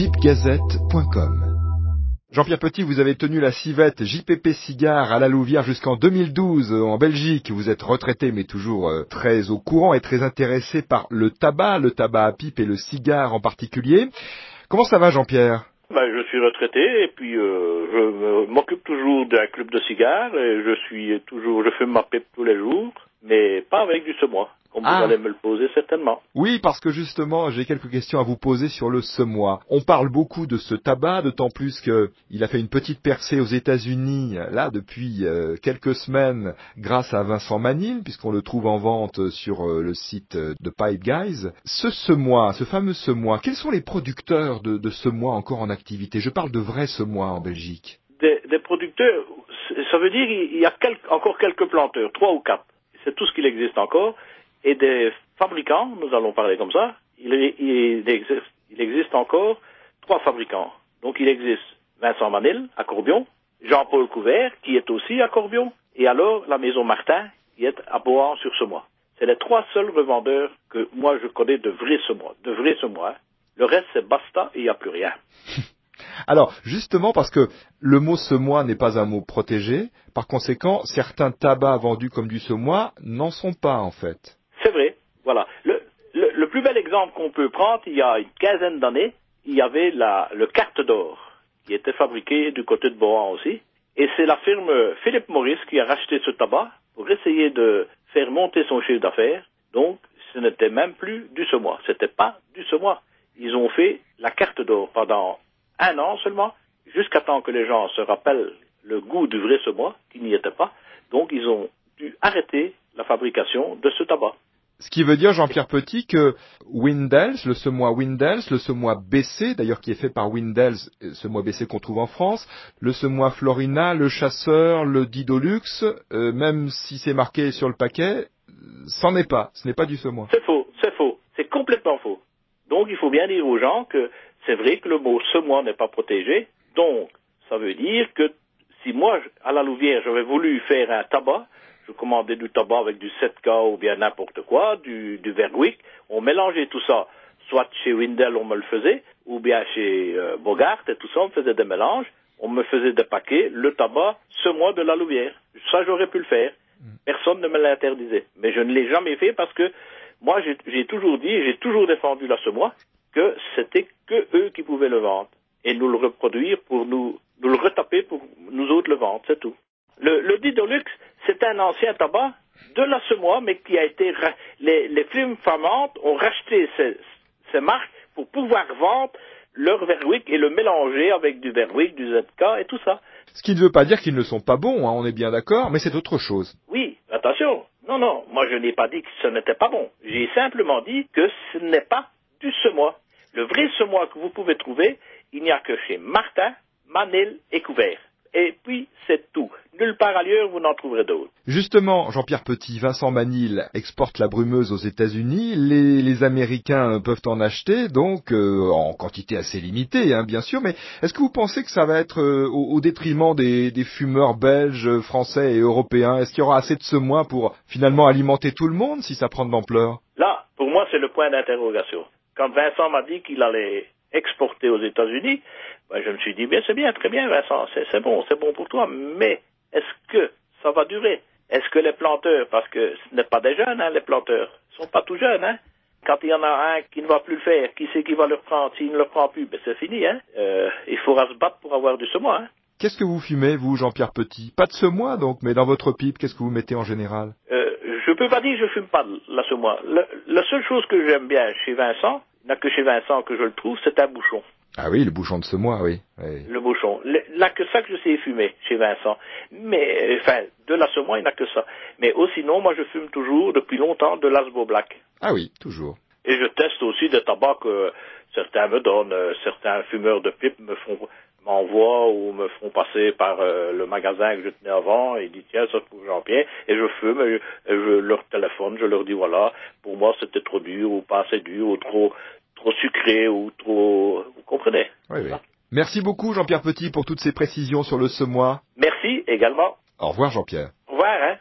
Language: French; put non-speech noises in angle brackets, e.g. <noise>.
pipgazette.com Jean-Pierre Petit, vous avez tenu la civette JPP Cigare à la Louvière jusqu'en 2012 en Belgique. Vous êtes retraité mais toujours euh, très au courant et très intéressé par le tabac, le tabac à pipe et le cigare en particulier. Comment ça va Jean-Pierre? Ben, je suis retraité et puis euh, je m'occupe toujours d'un club de cigares et je suis toujours, je fume ma pipe tous les jours, mais pas avec du semois comme vous ah. allez me le poser certainement. Oui, parce que justement, j'ai quelques questions à vous poser sur le semois. On parle beaucoup de ce tabac, d'autant plus qu'il a fait une petite percée aux États-Unis, là, depuis euh, quelques semaines, grâce à Vincent Manil, puisqu'on le trouve en vente sur euh, le site de Pipe Guys. Ce semois, ce fameux semois, quels sont les producteurs de, de semois encore en activité? Je parle de vrais semois en Belgique. Des, des producteurs, ça veut dire qu'il y a encore quelques planteurs, trois ou quatre. C'est tout ce qu'il existe encore et des fabricants, nous allons parler comme ça, il, existe, encore trois fabricants. Donc il existe Vincent Manil à Corbion, Jean-Paul Couvert qui est aussi à Corbion, et alors la maison Martin qui est à Bohan-sur-Semois. C'est les trois seuls revendeurs que moi je connais de vrais de vrais semois. Le reste c'est basta et il n'y a plus rien. <laughs> Alors, justement, parce que le mot semois n'est pas un mot protégé, par conséquent, certains tabacs vendus comme du semois n'en sont pas, en fait. Voilà. Le, le, plus bel exemple qu'on peut prendre, il y a une quinzaine d'années, il y avait la, le carte d'or qui était fabriqué du côté de Bohan aussi. Et c'est la firme Philippe Maurice qui a racheté ce tabac pour essayer de faire monter son chiffre d'affaires. Donc, ce n'était même plus du semois. C'était pas du semois. Ils ont fait la carte d'or pendant un an seulement, jusqu'à temps que les gens se rappellent le goût du vrai semois, qui n'y était pas. Donc, ils ont dû arrêter la fabrication de ce tabac. Ce qui veut dire, Jean-Pierre Petit, que Windels, le semois Windels, le semois BC, d'ailleurs qui est fait par Windels, semois BC qu'on trouve en France, le semois Florina, le chasseur, le Didolux, euh, même si c'est marqué sur le paquet, c'en est pas, ce n'est pas du semois. C'est faux, c'est faux, c'est complètement faux. Donc il faut bien dire aux gens que c'est vrai que le mot semois n'est pas protégé, donc ça veut dire que si moi, à la Louvière, j'avais voulu faire un tabac, je commandais du tabac avec du 7K ou bien n'importe quoi, du, du Verwick. On mélangeait tout ça. Soit chez Windel, on me le faisait, ou bien chez euh, Bogart et tout ça, on faisait des mélanges. On me faisait des paquets, le tabac, ce mois de la Louvière. Ça, j'aurais pu le faire. Mm. Personne ne me l'interdisait. Mais je ne l'ai jamais fait parce que moi, j'ai toujours dit, j'ai toujours défendu la semois, que c'était que eux qui pouvaient le vendre. Et nous le reproduire pour nous, nous le retaper pour nous autres le vendre, c'est tout. Le, le Didolux, c'est un ancien tabac de la semois, mais qui a été... Les, les firmes famantes ont racheté ces, ces marques pour pouvoir vendre leur Verwick et le mélanger avec du Verwick, du ZK et tout ça. Ce qui ne veut pas dire qu'ils ne sont pas bons, hein, on est bien d'accord, mais c'est autre chose. Oui, attention. Non, non, moi je n'ai pas dit que ce n'était pas bon. J'ai simplement dit que ce n'est pas du semois. Le vrai semois que vous pouvez trouver, il n'y a que chez Martin, Manel et Couvert. Et puis, c'est tout. Nulle part ailleurs, vous n'en trouverez d'autres. Justement, Jean-Pierre Petit, Vincent Manil exporte la brumeuse aux États-Unis. Les, Américains peuvent en acheter, donc euh, en quantité assez limitée, hein, bien sûr. Mais est-ce que vous pensez que ça va être euh, au, détriment des, fumeurs belges, français et européens? Est-ce qu'il y aura assez de semois pour finalement alimenter tout le monde si ça prend de l'ampleur? Là, pour moi, c'est le point d'interrogation. Quand Vincent m'a dit qu'il allait exporter aux États-Unis, ben, je me suis dit, bien, c'est bien, très bien, Vincent, c'est bon, c'est bon pour toi, mais est-ce que ça va durer? Est-ce que les planteurs, parce que ce n'est pas des jeunes, hein, les planteurs, ils sont pas tout jeunes, hein quand il y en a un qui ne va plus le faire, qui sait qui va le reprendre S'il ne le prend plus, ben c'est fini. Hein euh, il faudra se battre pour avoir du semois. Hein Qu'est-ce que vous fumez, vous, Jean-Pierre Petit? Pas de semois, donc, mais dans votre pipe, qu'est-ce que vous mettez en général? Euh, Je peux pas dire que je fume pas de la semois. la seule chose que j'aime bien chez Vincent, il n'y a que chez Vincent que je le trouve, c'est un bouchon. Ah oui, le bouchon de ce mois, oui. Le bouchon. Il n'a que ça que je sais fumer chez Vincent. Mais, enfin, de la semois, il n'a que ça. Mais aussi, sinon, moi, je fume toujours, depuis longtemps, de l'Asbo Black. Ah oui, toujours. Et je teste aussi des tabacs que certains me donnent. Euh, certains fumeurs de pipe me font m'envoient ou me font passer par euh, le magasin que je tenais avant et disent tiens ça pour Jean-Pierre et je fume et je, leur téléphone je leur dis voilà pour moi c'était trop dur ou pas assez dur ou trop trop sucré ou trop... Vous comprenez Oui, oui. Merci beaucoup Jean-Pierre Petit pour toutes ces précisions sur le semois. Merci également. Au revoir Jean-Pierre. Au revoir. Hein.